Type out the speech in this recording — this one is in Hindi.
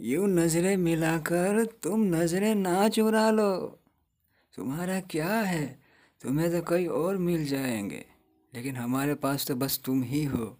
यूँ नज़रें मिलाकर तुम नज़रें ना चुरा लो। तुम्हारा क्या है? तुम्हें तो कई और मिल जाएँगे। लेकिन हमारे पास तो बस तुम ही हो।